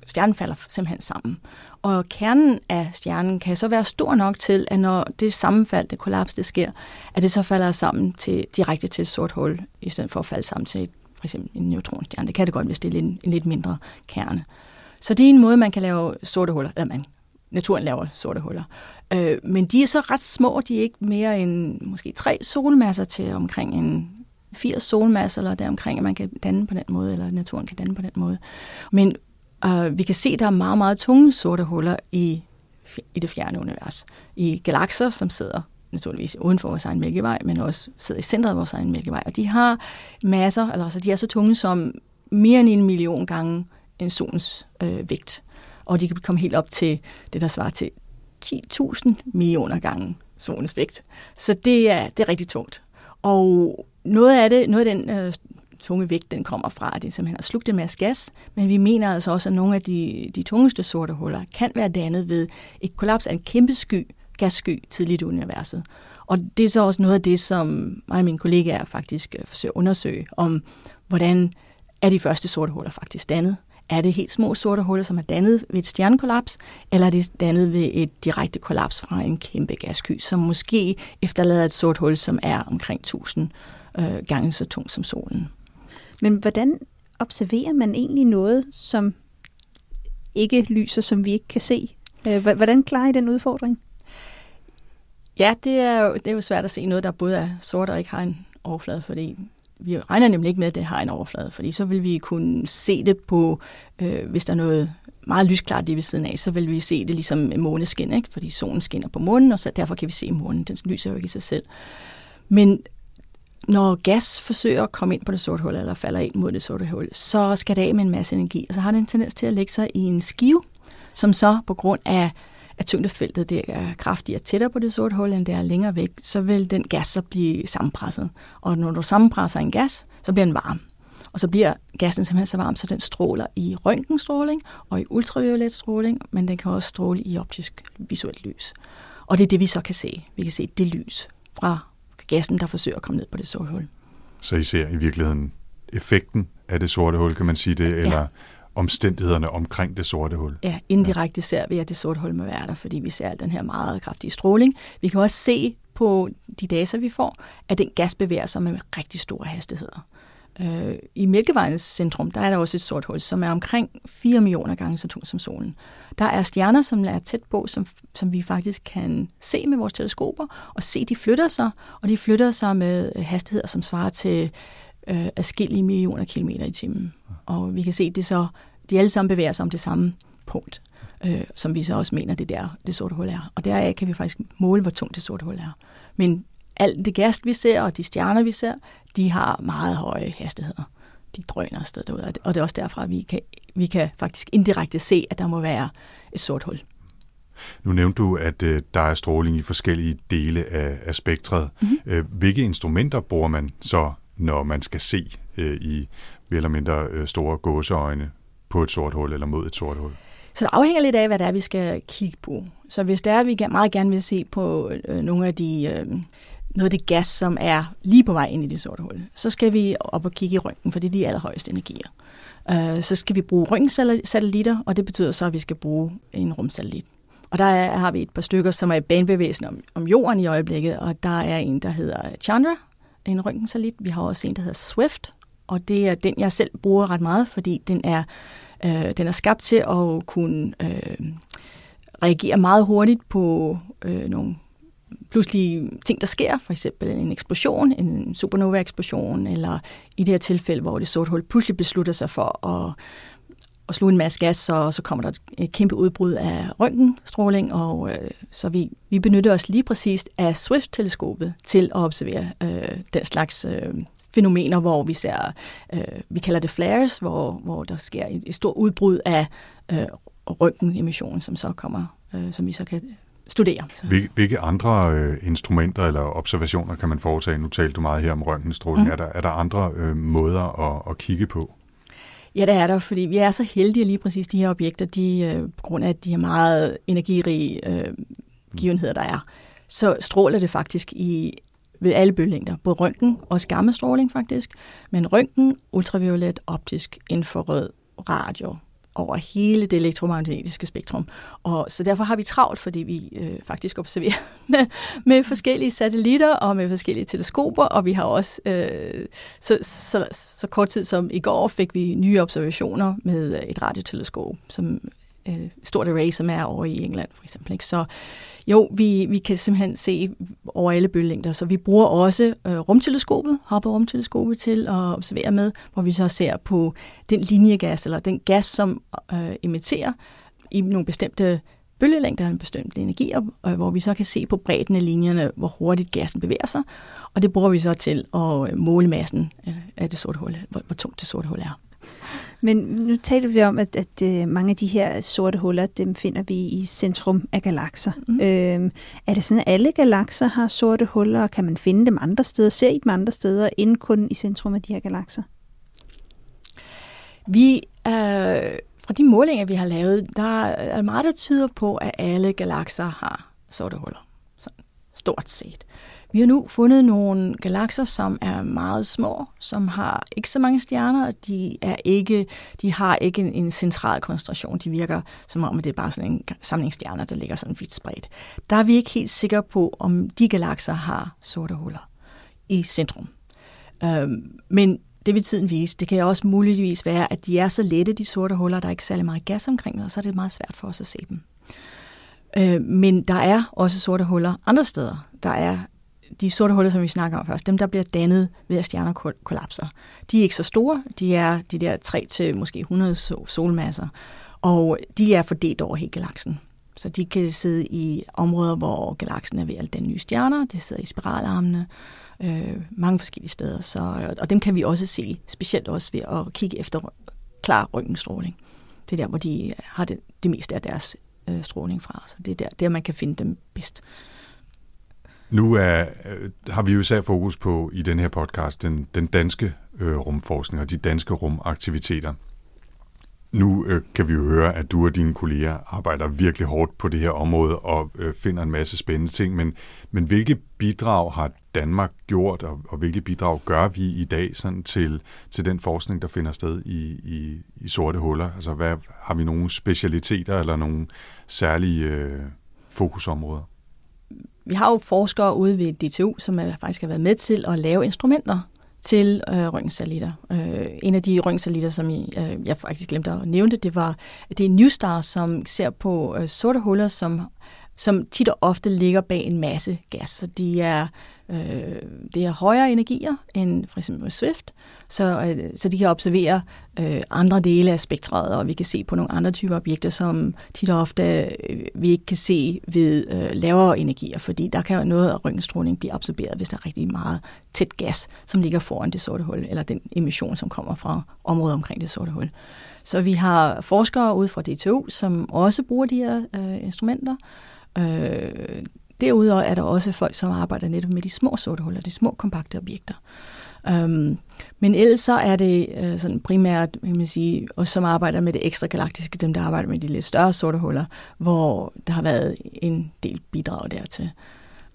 stjernen falder simpelthen sammen. Og kernen af stjernen kan så være stor nok til, at når det sammenfald, det kollaps, det sker, at det så falder sammen til, direkte til et sort hul, i stedet for at falde sammen til et, for eksempel en neutronstjerne. Det kan det godt, hvis det er en, en lidt mindre kerne. Så det er en måde, man kan lave sorte huller, eller man naturen laver sorte huller. Øh, men de er så ret små, de er ikke mere end måske tre solmasser til omkring en 80 solmasser, eller deromkring, at man kan danne på den måde, eller naturen kan danne på den måde. Men øh, vi kan se, at der er meget, meget tunge sorte huller i, i det fjerne univers. I galakser, som sidder naturligvis uden for vores egen mælkevej, men også sidder i centret af vores egen mælkevej. Og de har masser, altså de er så tunge som mere end en million gange en solens øh, vægt og de kan komme helt op til det, der svarer til 10.000 millioner gange solens vægt. Så det er, det er rigtig tungt. Og noget af det, noget af den øh, tunge vægt, den kommer fra, at det simpelthen har slugt en masse gas, men vi mener altså også, at nogle af de, de tungeste sorte huller kan være dannet ved et kollaps af en kæmpe sky, gassky, tidligt i universet. Og det er så også noget af det, som mig og mine kollegaer faktisk øh, forsøger at undersøge, om hvordan er de første sorte huller faktisk dannet. Er det helt små sorte huller, som er dannet ved et stjernekollaps, eller er det dannet ved et direkte kollaps fra en kæmpe gassky, som måske efterlader et sort hul, som er omkring 1000 øh, gange så tung som solen. Men hvordan observerer man egentlig noget, som ikke lyser, som vi ikke kan se? Øh, hvordan klarer I den udfordring? Ja, det er, jo, det er jo svært at se noget, der både er sort og ikke har en overflade, fordi vi regner nemlig ikke med, at det har en overflade, fordi så vil vi kunne se det på, øh, hvis der er noget meget lysklart lige ved siden af, så vil vi se det ligesom måneskin, ikke? fordi solen skinner på månen, og så derfor kan vi se månen. Den lyser jo ikke i sig selv. Men når gas forsøger at komme ind på det sorte hul, eller falder ind mod det sorte hul, så skal det af med en masse energi, og så har den en tendens til at lægge sig i en skive, som så på grund af at tyngdefeltet det er kraftigere tættere på det sorte hul, end det er længere væk, så vil den gas så blive sammenpresset. Og når du sammenpresser en gas, så bliver den varm. Og så bliver gassen simpelthen så varm, så den stråler i røntgenstråling og i ultraviolet stråling, men den kan også stråle i optisk visuelt lys. Og det er det, vi så kan se. Vi kan se det lys fra gassen, der forsøger at komme ned på det sorte hul. Så I ser i virkeligheden effekten af det sorte hul, kan man sige det, eller ja omstændighederne omkring det sorte hul. Ja, indirekte ser vi, at det sorte hul må være der, fordi vi ser den her meget kraftige stråling. Vi kan også se på de data, vi får, at den gas bevæger sig med rigtig store hastigheder. Øh, I Mælkevejens centrum, der er der også et sort hul, som er omkring 4 millioner gange så tung som solen. Der er stjerner, som er tæt på, som, som vi faktisk kan se med vores teleskoper, og se, de flytter sig, og de flytter sig med hastigheder, som svarer til øh, adskillige millioner kilometer i timen. Og vi kan se, at det så, de alle sammen bevæger sig om det samme punkt, øh, som vi så også mener, det der det sorte hul er. Og deraf kan vi faktisk måle, hvor tungt det sorte hul er. Men alt det gas, vi ser, og de stjerner, vi ser, de har meget høje hastigheder. De drøner afsted derude, og det er også derfra, at vi kan, vi kan faktisk indirekte se, at der må være et sort hul. Nu nævnte du, at øh, der er stråling i forskellige dele af, af spektret. Mm-hmm. Øh, hvilke instrumenter bruger man så når man skal se øh, i mere eller mindre øh, store gåseøjne på et sort hul eller mod et sort hul? Så det afhænger lidt af, hvad det er, vi skal kigge på. Så hvis det er, at vi meget gerne vil se på øh, nogle af de, øh, noget af det gas, som er lige på vej ind i det sorte hul, så skal vi op og kigge i røntgen, for det er de allerhøjeste energier. Øh, så skal vi bruge røntgensatellitter, og det betyder så, at vi skal bruge en rumsatellit. Og der er, har vi et par stykker, som er i banebevægelsen om, om jorden i øjeblikket, og der er en, der hedder Chandra, en røntgensalit. Vi har også en, der hedder Swift, og det er den, jeg selv bruger ret meget, fordi den er, øh, den er skabt til at kunne øh, reagere meget hurtigt på øh, nogle pludselige ting, der sker, for eksempel en eksplosion, en supernova-eksplosion, eller i det her tilfælde, hvor det sorte hul pludselig beslutter sig for at at sluge en masse gas, så, så kommer der et kæmpe udbrud af røntgenstråling, og øh, så vi, vi benytter os lige præcis af Swift-teleskopet til at observere øh, den slags øh, fænomener, hvor vi ser, øh, vi kalder det flares, hvor, hvor der sker et, et stort udbrud af øh, røntgenemission, som så kommer, øh, som vi så kan studere. Så. Hvil- Hvilke andre øh, instrumenter eller observationer kan man foretage? Nu talte du meget her om røntgenstråling. Mm. Er, der, er der andre øh, måder at, at kigge på? Ja, det er der, fordi vi er så heldige lige præcis de her objekter, de, øh, på grund af de her meget energirige øh, givenheder, der er, så stråler det faktisk i ved alle bølgelængder, både røntgen og gammastråling faktisk, men røntgen, ultraviolet, optisk, infrarød, radio, over hele det elektromagnetiske spektrum. Og så derfor har vi travlt, fordi vi øh, faktisk observerer med, med forskellige satellitter og med forskellige teleskoper, og vi har også, øh, så, så, så kort tid som i går, fik vi nye observationer med øh, et radioteleskop, som øh, stort array, som er over i England for eksempel. Ikke? Så jo, vi, vi kan simpelthen se over alle bølgelængder, så vi bruger også øh, rumteleskopet, Hubble-rumteleskopet til at observere med, hvor vi så ser på den linjegas, eller den gas, som øh, emitterer i nogle bestemte bølgelængder, en bestemt energi, og, hvor vi så kan se på bredden af linjerne, hvor hurtigt gassen bevæger sig, og det bruger vi så til at øh, måle massen øh, af det sorte hul, hvor, hvor tungt det sorte hul er. Men nu taler vi om, at, at uh, mange af de her sorte huller, dem finder vi i centrum af galakser. Mm. Øhm, er det sådan, at alle galakser har sorte huller, og kan man finde dem andre steder, se dem andre steder, end kun i centrum af de her galakser? Vi øh, fra de målinger, vi har lavet, der er meget, der tyder på, at alle galakser har sorte huller. Sådan, stort set. Vi har nu fundet nogle galakser, som er meget små, som har ikke så mange stjerner, og de, er ikke, de har ikke en, en central koncentration. De virker som om, det er bare sådan en samling stjerner, der ligger sådan vidt spredt. Der er vi ikke helt sikre på, om de galakser har sorte huller i centrum. Øhm, men det vil tiden vise. Det kan også muligvis være, at de er så lette, de sorte huller, der er ikke særlig meget gas omkring, og så er det meget svært for os at se dem. Øh, men der er også sorte huller andre steder. Der er de sorte huller, som vi snakker om først, dem der bliver dannet ved at stjerner kollapser, de er ikke så store. De er de der 3 til måske 100 solmasser, og de er fordelt over hele galaksen. Så de kan sidde i områder, hvor galaksen er ved at danne nye stjerner. Det sidder i spiralarmene, øh, mange forskellige steder. Så, og dem kan vi også se, specielt også ved at kigge efter klar røntgenstråling. Det er der, hvor de har det, det meste af deres øh, stråling fra. Så det er der, der, man kan finde dem bedst. Nu er, øh, har vi jo især fokus på i den her podcast den, den danske øh, rumforskning og de danske rumaktiviteter. Nu øh, kan vi jo høre, at du og dine kolleger arbejder virkelig hårdt på det her område og øh, finder en masse spændende ting, men, men hvilke bidrag har Danmark gjort, og, og hvilke bidrag gør vi i dag sådan til, til den forskning, der finder sted i, i, i sorte huller? Altså hvad, har vi nogle specialiteter eller nogle særlige øh, fokusområder? Vi har jo forskere ude ved DTU, som er, faktisk har været med til at lave instrumenter til øh, røntgensatellitter. Øh, en af de røntgensatellitter, som I, øh, jeg faktisk glemte at nævne det, var det er Newstar, som ser på øh, sorte huller, som, som tit og ofte ligger bag en masse gas. Så de er Øh, det er højere energier end for eksempel Swift, så, øh, så de kan observere øh, andre dele af spektret, og vi kan se på nogle andre typer objekter, som tit og ofte øh, vi ikke kan se ved øh, lavere energier, fordi der kan noget af røntgenstråling blive absorberet, hvis der er rigtig meget tæt gas, som ligger foran det sorte hul, eller den emission, som kommer fra området omkring det sorte hul. Så vi har forskere ude fra DTU, som også bruger de her øh, instrumenter. Øh, Derudover er der også folk, som arbejder netop med de små sorte huller, de små kompakte objekter. Um, men ellers så er det uh, sådan primært, vil man sige, os som arbejder med det ekstra galaktiske, dem der arbejder med de lidt større sorte huller, hvor der har været en del bidrag dertil.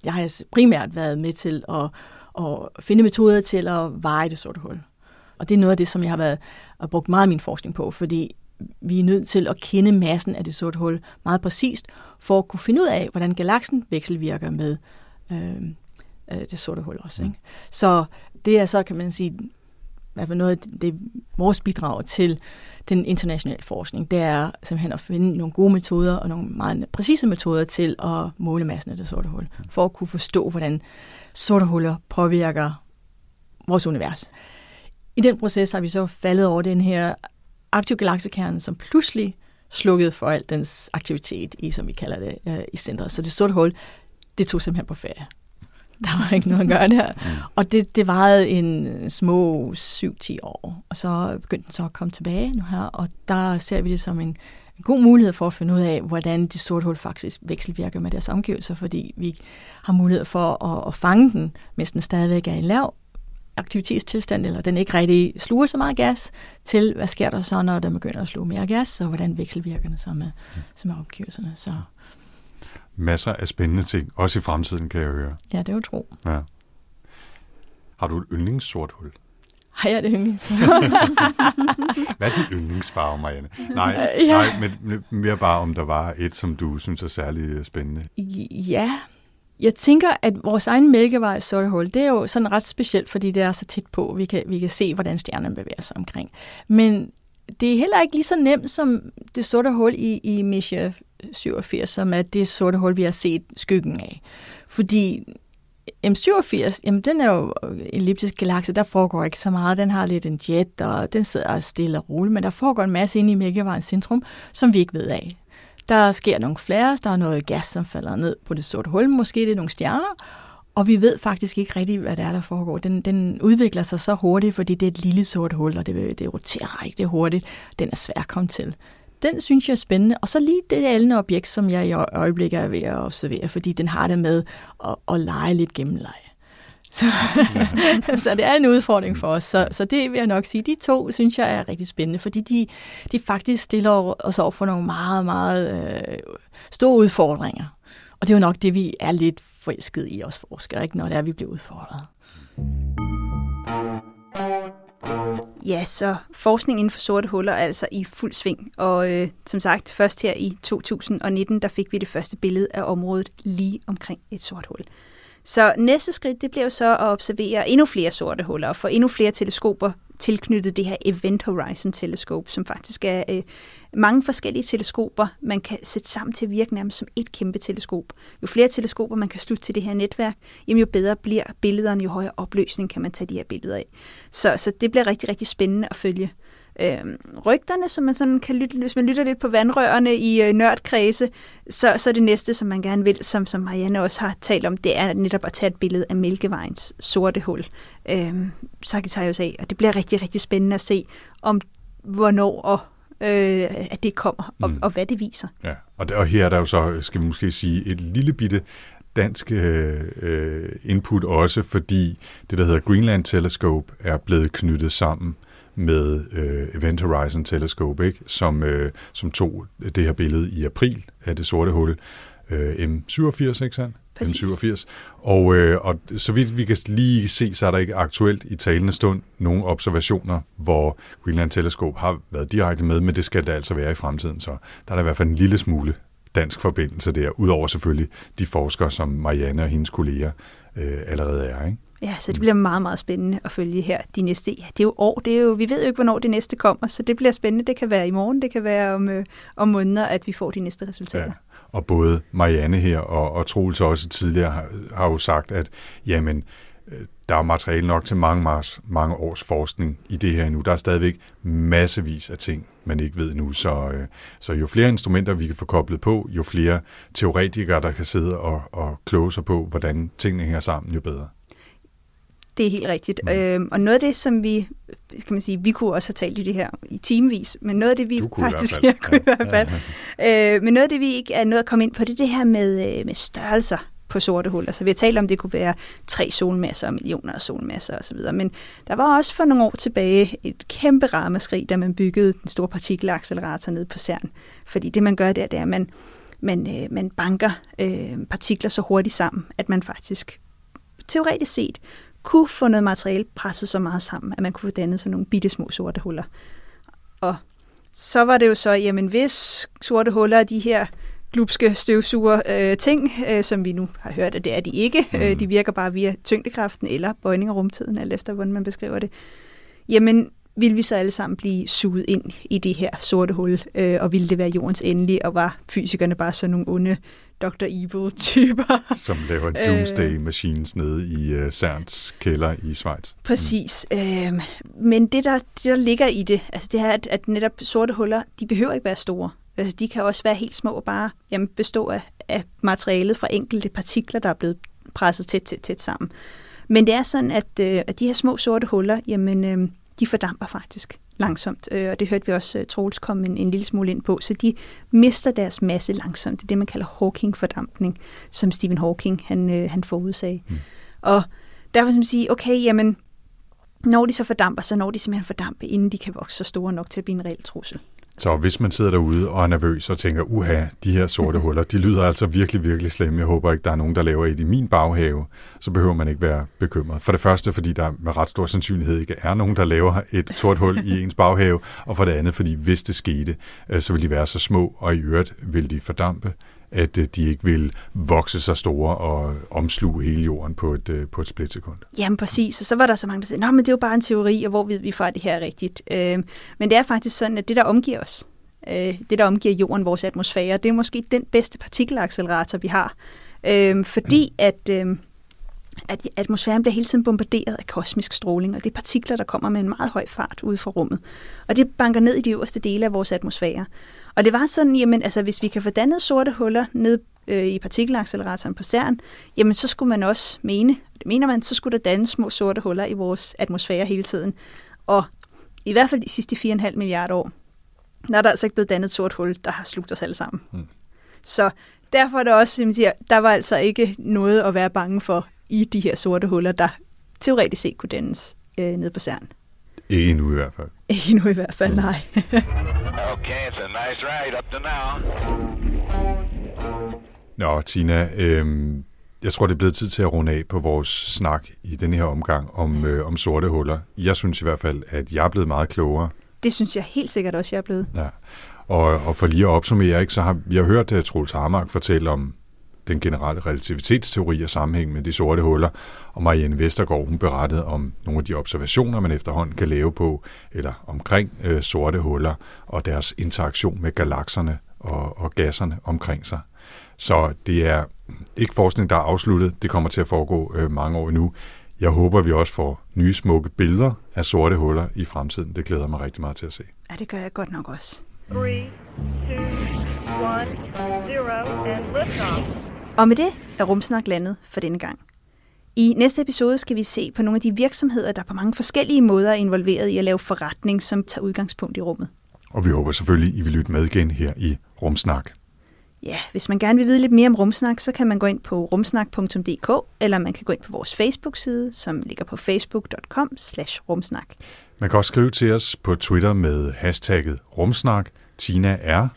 Jeg har primært været med til at, at finde metoder til at veje det sorte hul. Og det er noget af det, som jeg har været har brugt meget af min forskning på, fordi vi er nødt til at kende massen af det sorte hul meget præcist, for at kunne finde ud af, hvordan galaksen vekselvirker med øh, øh, det sorte hul også. Ikke? Så det er så, kan man sige, hvad noget af det, vores bidrag til den internationale forskning, det er simpelthen at finde nogle gode metoder og nogle meget præcise metoder til at måle massen af det sorte hul, for at kunne forstå, hvordan sorte huller påvirker vores univers. I den proces har vi så faldet over den her aktiv galaksekerne, som pludselig slukkede for al dens aktivitet i, som vi kalder det, øh, i centret. Så det sorte hul, det tog simpelthen på ferie. Der var ikke noget at gøre der. Og det, det varede en små 7-10 år. Og så begyndte den så at komme tilbage nu her, og der ser vi det som en, en god mulighed for at finde ud af, hvordan de sorte hul faktisk vekselvirker med deres omgivelser, fordi vi har mulighed for at, at fange den, mens den stadigvæk er i lav aktivitetstilstand, eller den ikke rigtig sluger så meget gas, til hvad sker der så, når den begynder at sluge mere gas, og hvordan vekselvirker den så med, så med omgivelserne. Så Masser af spændende ting, også i fremtiden, kan jeg høre. ja, det er jo tro. Ja. Har du et yndlingssort hul? Har jeg det yndlings? Hvad er din yndlingsfarve, Marianne? Nej, ja. nej men mere bare, om der var et, som du synes er særlig spændende. Ja, jeg tænker, at vores egen mælkevej sorte hul, det er jo sådan ret specielt, fordi det er så tæt på, vi kan, vi kan se, hvordan stjernerne bevæger sig omkring. Men det er heller ikke lige så nemt som det sorte hul i, i Misha 87, som er det sorte hul, vi har set skyggen af. Fordi M87, jamen den er jo en elliptisk galakse, der foregår ikke så meget. Den har lidt en jet, og den sidder stille og roligt, men der foregår en masse inde i Mælkevejens centrum, som vi ikke ved af. Der sker nogle flares, der er noget gas, som falder ned på det sorte hul, måske det er nogle stjerner, og vi ved faktisk ikke rigtigt, hvad det er, der foregår. Den, den udvikler sig så hurtigt, fordi det er et lille sort hul, og det, det roterer rigtig hurtigt. Den er svær at komme til. Den synes jeg er spændende. Og så lige det aldende objekt, som jeg i øjeblikket er ved at observere, fordi den har det med at, at lege lidt gennemleje. Så, så det er en udfordring for os. Så, så det vil jeg nok sige. De to synes jeg er rigtig spændende, fordi de, de faktisk stiller os over for nogle meget, meget øh, store udfordringer. Og det er jo nok det, vi er lidt forelsket i os forskere, ikke? når det er, vi bliver udfordret. Ja, så forskning inden for sorte huller er altså i fuld sving. Og øh, som sagt, først her i 2019, der fik vi det første billede af området lige omkring et sort hul. Så næste skridt, det bliver så at observere endnu flere sorte huller og få endnu flere teleskoper tilknyttet det her Event Horizon teleskop, som faktisk er øh, mange forskellige teleskoper, man kan sætte sammen til at virke nærmest som et kæmpe teleskop. Jo flere teleskoper man kan slutte til det her netværk, jamen jo bedre bliver billederne, jo højere opløsning kan man tage de her billeder af. Så, så det bliver rigtig, rigtig spændende at følge. Øhm, rygterne, som man sådan kan lytte, hvis man lytter lidt på vandrørene i øh, nørdkredse, så, så det næste, som man gerne vil, som, som Marianne også har talt om, det er netop at tage et billede af Mælkevejens sorte hul, øhm, Sagittarius A, og det bliver rigtig, rigtig spændende at se, om hvornår og øh, at det kommer, og, mm. og hvad det viser. Ja, og, der, og her er der jo så, skal vi måske sige, et lille bitte dansk øh, input også, fordi det, der hedder Greenland Telescope, er blevet knyttet sammen med øh, Event Horizon Telescope, ikke? Som, øh, som tog det her billede i april af det sorte hul, øh, M87, ikke sandt? Præcis. M87. Og, øh, og så vidt vi kan lige se, så er der ikke aktuelt i talende stund nogle observationer, hvor Greenland Telescope har været direkte med, men det skal det altså være i fremtiden. Så der er der i hvert fald en lille smule dansk forbindelse der, udover selvfølgelig de forskere, som Marianne og hendes kolleger øh, allerede er. Ikke? Ja, så det bliver meget, meget spændende at følge her de næste. Ja, det er jo år, det er jo, vi ved jo ikke, hvornår det næste kommer, så det bliver spændende. Det kan være i morgen, det kan være om, øh, om måneder, at vi får de næste resultater. Ja. Og både Marianne her og, og Troels også tidligere har, har jo sagt, at jamen, øh, der er materiale nok til mange, mange, mange års forskning i det her nu. Der er stadigvæk massevis af ting, man ikke ved nu. Så, øh, så jo flere instrumenter, vi kan få koblet på, jo flere teoretikere, der kan sidde og, og kloge sig på, hvordan tingene hænger sammen, jo bedre. Det er helt rigtigt. Mm. Øhm, og noget af det, som vi, kan man sige, vi kunne også have talt i det her i timevis, men noget af det, vi kunne i faktisk hvert fald. ja, kunne i hvert fald. Øh, men noget af det, vi ikke er nået at komme ind på, det er det her med, øh, med størrelser på sorte huller. Så vi har talt om, det kunne være tre solmasser og millioner af solmasser osv. Men der var også for nogle år tilbage et kæmpe ramaskrig, da man byggede den store partikelaccelerator nede på CERN. Fordi det, man gør der, det er, at man, man, øh, man banker øh, partikler så hurtigt sammen, at man faktisk teoretisk set kunne få noget materiale presset så meget sammen, at man kunne få dannet sådan nogle bitte små sorte huller. Og så var det jo så, jamen hvis sorte huller er de her glupske støvsuger øh, ting, øh, som vi nu har hørt, at det er de ikke. Mm. Øh, de virker bare via tyngdekraften eller bøjning af rumtiden, alt efter hvordan man beskriver det. Jamen, vil vi så alle sammen blive suget ind i det her sorte hul, øh, og ville det være jordens endelige, og var fysikerne bare sådan nogle onde Dr. Evil-typer. Som laver Doomsday Machines nede i uh, Cerns kælder i Schweiz. Præcis. Mm. Øhm, men det der, det, der ligger i det, altså det her, at, at netop sorte huller, de behøver ikke være store. Altså, de kan også være helt små og bare jamen, bestå af, af materialet fra enkelte partikler, der er blevet presset tæt, tæt, tæt sammen. Men det er sådan, at, øh, at de her små sorte huller, jamen, øh, de fordamper faktisk langsomt, øh, og det hørte vi også uh, Troels komme en, en lille smule ind på, så de mister deres masse langsomt. Det er det, man kalder Hawking-fordampning, som Stephen Hawking han, øh, han forudsagde. Mm. Og derfor man sige, okay, jamen, når de så fordamper, så når de simpelthen fordampe, inden de kan vokse så store nok til at blive en reel trussel. Så hvis man sidder derude og er nervøs og tænker, uha, de her sorte huller, de lyder altså virkelig, virkelig slemme. Jeg håber ikke, der er nogen, der laver et i min baghave. Så behøver man ikke være bekymret. For det første, fordi der med ret stor sandsynlighed ikke er nogen, der laver et sort hul i ens baghave. Og for det andet, fordi hvis det skete, øh, så vil de være så små, og i øvrigt vil de fordampe at øh, de ikke vil vokse så store og omsluge hele jorden på et, øh, på et splitsekund. Jamen præcis, og så var der så mange, der sagde, Nå, men det er jo bare en teori, og hvor ved vi fra, at det her er rigtigt. Øh, men det er faktisk sådan, at det, der omgiver os, øh, det, der omgiver jorden, vores atmosfære, det er måske den bedste partikelaccelerator, vi har. Øh, fordi mm. at... Øh, at atmosfæren bliver hele tiden bombarderet af kosmisk stråling, og det er partikler, der kommer med en meget høj fart ud fra rummet. Og det banker ned i de øverste dele af vores atmosfære. Og det var sådan, jamen, altså, hvis vi kan få dannet sorte huller ned øh, i partikelacceleratoren på CERN, jamen så skulle man også mene, det mener man, så skulle der dannes små sorte huller i vores atmosfære hele tiden. Og i hvert fald de sidste 4,5 milliarder år, der er der altså ikke blevet dannet et sort hul, der har slugt os alle sammen. Mm. Så derfor er det også, som siger, der var altså ikke noget at være bange for i de her sorte huller, der teoretisk set kunne dannes øh, ned på CERN. Ikke endnu i hvert fald. Ikke endnu i hvert fald, nej. Okay, it's a nice ride up to now. Nå, Tina, øhm, jeg tror, det er blevet tid til at runde af på vores snak i den her omgang om, øh, om sorte huller. Jeg synes i hvert fald, at jeg er blevet meget klogere. Det synes jeg helt sikkert også, jeg er blevet. Ja. Og, og for lige at opsummere, ikke, så har vi har hørt uh, Troels Harmark fortælle om den generelle relativitetsteori og sammenhæng med de sorte huller, og Marianne Vestergaard hun berettede om nogle af de observationer, man efterhånden kan lave på, eller omkring øh, sorte huller, og deres interaktion med galakserne og, og gasserne omkring sig. Så det er ikke forskning, der er afsluttet. Det kommer til at foregå øh, mange år endnu. Jeg håber, vi også får nye smukke billeder af sorte huller i fremtiden. Det glæder mig rigtig meget til at se. Ja, det gør jeg godt nok også. 3, 2, 1, 0, and liftoff. Og med det er Rumsnak landet for denne gang. I næste episode skal vi se på nogle af de virksomheder, der på mange forskellige måder er involveret i at lave forretning, som tager udgangspunkt i rummet. Og vi håber selvfølgelig, I vil lytte med igen her i Rumsnak. Ja, hvis man gerne vil vide lidt mere om Rumsnak, så kan man gå ind på rumsnak.dk, eller man kan gå ind på vores Facebook-side, som ligger på facebook.com rumsnak. Man kan også skrive til os på Twitter med hashtagget Rumsnak. Tina er,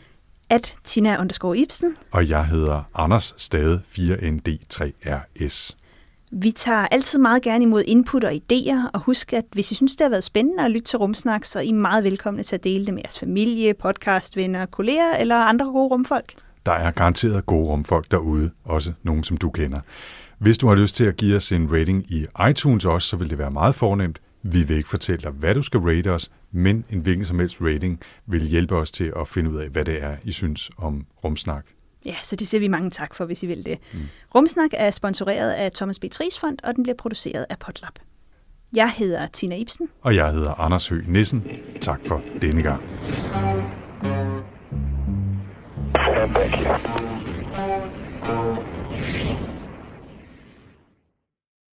At Tina underscore Ibsen. og jeg hedder Anders Stade 4ND3RS. Vi tager altid meget gerne imod input og idéer, og husk, at hvis I synes, det har været spændende at lytte til Rumsnak, så er I meget velkomne til at dele det med jeres familie, podcastvenner, kolleger eller andre gode rumfolk. Der er garanteret gode rumfolk derude, også nogen, som du kender. Hvis du har lyst til at give os en rating i iTunes også, så vil det være meget fornemt. Vi vil ikke fortælle dig, hvad du skal rate os, men en hvilken som helst rating vil hjælpe os til at finde ud af, hvad det er, I synes om rumsnak. Ja, så det siger vi mange tak for, hvis I vil det. Mm. Rumsnak er sponsoreret af Thomas B. Tries Fond, og den bliver produceret af Potlab. Jeg hedder Tina Ibsen. Og jeg hedder Anders Høgh Nissen. Tak for denne gang.